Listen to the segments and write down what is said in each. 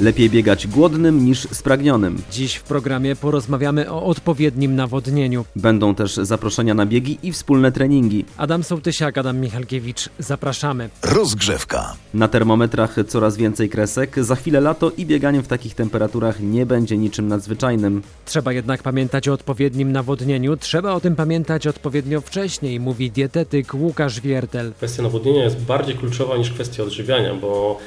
Lepiej biegać głodnym niż spragnionym. Dziś w programie porozmawiamy o odpowiednim nawodnieniu. Będą też zaproszenia na biegi i wspólne treningi. Adam Sołtysiak, Adam Michalkiewicz, zapraszamy. Rozgrzewka. Na termometrach coraz więcej kresek, za chwilę lato i bieganie w takich temperaturach nie będzie niczym nadzwyczajnym. Trzeba jednak pamiętać o odpowiednim nawodnieniu. Trzeba o tym pamiętać odpowiednio wcześniej, mówi dietetyk Łukasz Wiertel. Kwestia nawodnienia jest bardziej kluczowa niż kwestia odżywiania, bo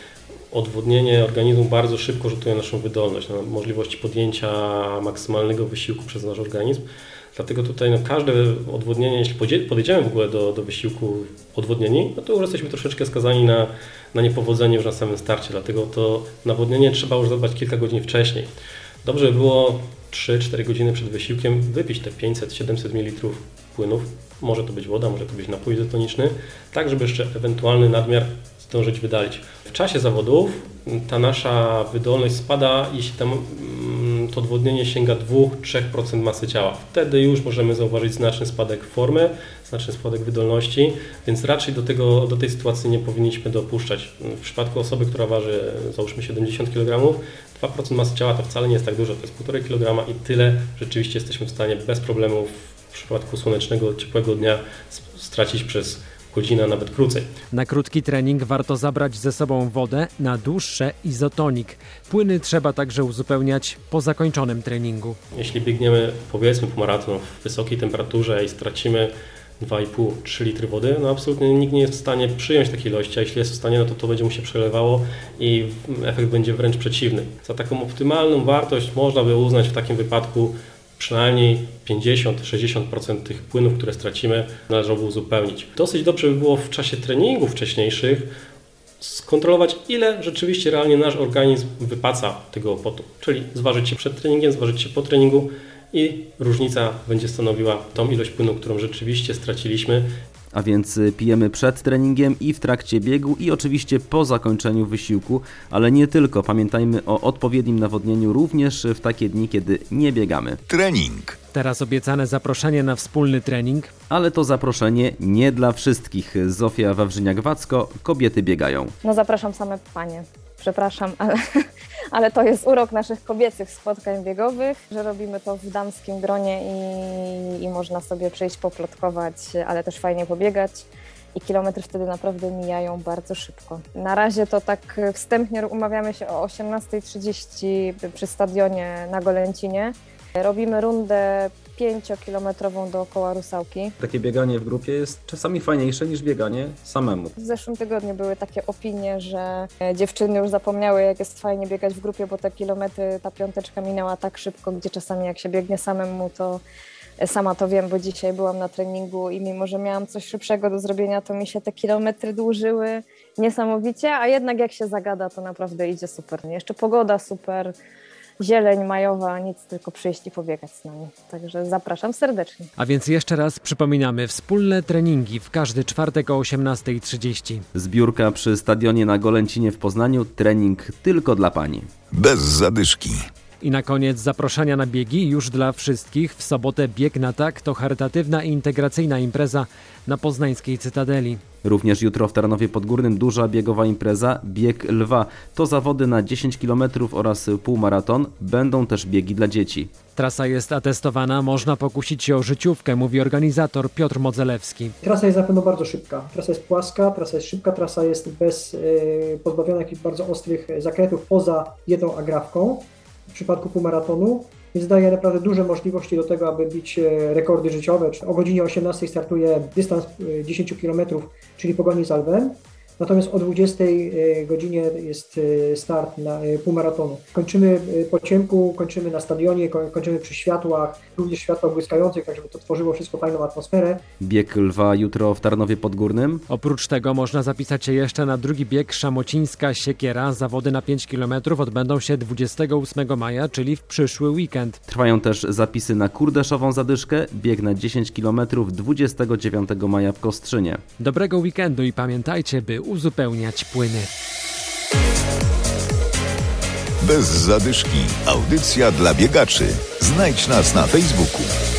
odwodnienie organizmu bardzo szybko rzutuje na naszą wydolność, na możliwości podjęcia maksymalnego wysiłku przez nasz organizm. Dlatego tutaj no, każde odwodnienie, jeśli podejdziemy w ogóle do, do wysiłku odwodnieni, no to już jesteśmy troszeczkę skazani na, na niepowodzenie już na samym starcie. Dlatego to nawodnienie trzeba już zadbać kilka godzin wcześniej. Dobrze by było 3-4 godziny przed wysiłkiem wypić te 500-700 ml płynów. Może to być woda, może to być napój izotoniczny, tak żeby jeszcze ewentualny nadmiar zdążyć wydalić. W czasie zawodów ta nasza wydolność spada, jeśli tam mm, to odwodnienie sięga 2-3% masy ciała. Wtedy już możemy zauważyć znaczny spadek formy, znaczny spadek wydolności, więc raczej do, tego, do tej sytuacji nie powinniśmy dopuszczać. W przypadku osoby, która waży załóżmy 70 kg, 2% masy ciała to wcale nie jest tak dużo, to jest 1,5 kg i tyle rzeczywiście jesteśmy w stanie bez problemów w przypadku słonecznego, ciepłego dnia stracić przez godzina, nawet krócej. Na krótki trening warto zabrać ze sobą wodę, na dłuższe izotonik. Płyny trzeba także uzupełniać po zakończonym treningu. Jeśli biegniemy powiedzmy po maraton w wysokiej temperaturze i stracimy 2,5-3 litry wody, no absolutnie nikt nie jest w stanie przyjąć takiej ilości, a jeśli jest w stanie, no to to będzie mu się przelewało i efekt będzie wręcz przeciwny. Za taką optymalną wartość można by uznać w takim wypadku przynajmniej 50-60% tych płynów, które stracimy, należałoby uzupełnić. Dosyć dobrze by było w czasie treningów wcześniejszych skontrolować, ile rzeczywiście realnie nasz organizm wypaca tego potu. Czyli zważyć się przed treningiem, zważyć się po treningu i różnica będzie stanowiła tą ilość płynu, którą rzeczywiście straciliśmy a więc y, pijemy przed treningiem i w trakcie biegu i oczywiście po zakończeniu wysiłku, ale nie tylko. Pamiętajmy o odpowiednim nawodnieniu również w takie dni, kiedy nie biegamy. Trening. Teraz obiecane zaproszenie na wspólny trening. Ale to zaproszenie nie dla wszystkich. Zofia Wawrzyniak-Wacko, kobiety biegają. No zapraszam same panie. Przepraszam, ale ale to jest urok naszych kobiecych spotkań biegowych, że robimy to w damskim gronie i, i można sobie przyjść poplotkować, ale też fajnie pobiegać i kilometry wtedy naprawdę mijają bardzo szybko. Na razie to tak wstępnie umawiamy się o 18.30 przy stadionie na Golęcinie. Robimy rundę 5-kilometrową dookoła Rusałki. Takie bieganie w grupie jest czasami fajniejsze niż bieganie samemu. W zeszłym tygodniu były takie opinie, że e, dziewczyny już zapomniały, jak jest fajnie biegać w grupie, bo te kilometry, ta piąteczka minęła tak szybko, gdzie czasami jak się biegnie samemu, to e, sama to wiem, bo dzisiaj byłam na treningu i mimo, że miałam coś szybszego do zrobienia, to mi się te kilometry dłużyły niesamowicie, a jednak jak się zagada, to naprawdę idzie super. Jeszcze pogoda super, zieleń majowa, nic, tylko przyjść i pobiegać z nami. Także zapraszam serdecznie. A więc jeszcze raz przypominamy, wspólne treningi w każdy czwartek o 18.30. Zbiórka przy stadionie na Golęcinie w Poznaniu, trening tylko dla pani. Bez zadyszki. I na koniec zaproszenia na biegi już dla wszystkich. W sobotę bieg na tak to charytatywna i integracyjna impreza na poznańskiej Cytadeli. Również jutro w Tarnowie Podgórnym duża biegowa impreza Bieg Lwa. To zawody na 10 km oraz półmaraton. Będą też biegi dla dzieci. Trasa jest atestowana, można pokusić się o życiówkę, mówi organizator Piotr Modzelewski. Trasa jest na pewno bardzo szybka. Trasa jest płaska, trasa jest szybka, trasa jest bez yy, pozbawiona jakichś bardzo ostrych zakrętów poza jedną agrawką w przypadku półmaratonu, więc daje naprawdę duże możliwości do tego, aby bić e, rekordy życiowe. O godzinie 18 startuje dystans 10 km, czyli pogoni z Alwem. Natomiast o 20 e, godzinie jest e, start na e, półmaratonu. Kończymy po ciemku, kończymy na stadionie, kończymy przy światłach, również światłach błyskających, tak żeby to tworzyło wszystko fajną atmosferę. Bieg lwa jutro w Tarnowie Podgórnym. Oprócz tego można zapisać się jeszcze na drugi bieg Szamocińska Siekiera. Zawody na 5 km odbędą się 28 maja, czyli w przyszły weekend. Trwają też zapisy na Kurdeszową Zadyszkę, bieg na 10 km 29 maja w Kostrzynie. Dobrego weekendu i pamiętajcie, by uzupełniać płyny. Bez zadyszki. Audycja dla biegaczy. Znajdź nas na Facebooku.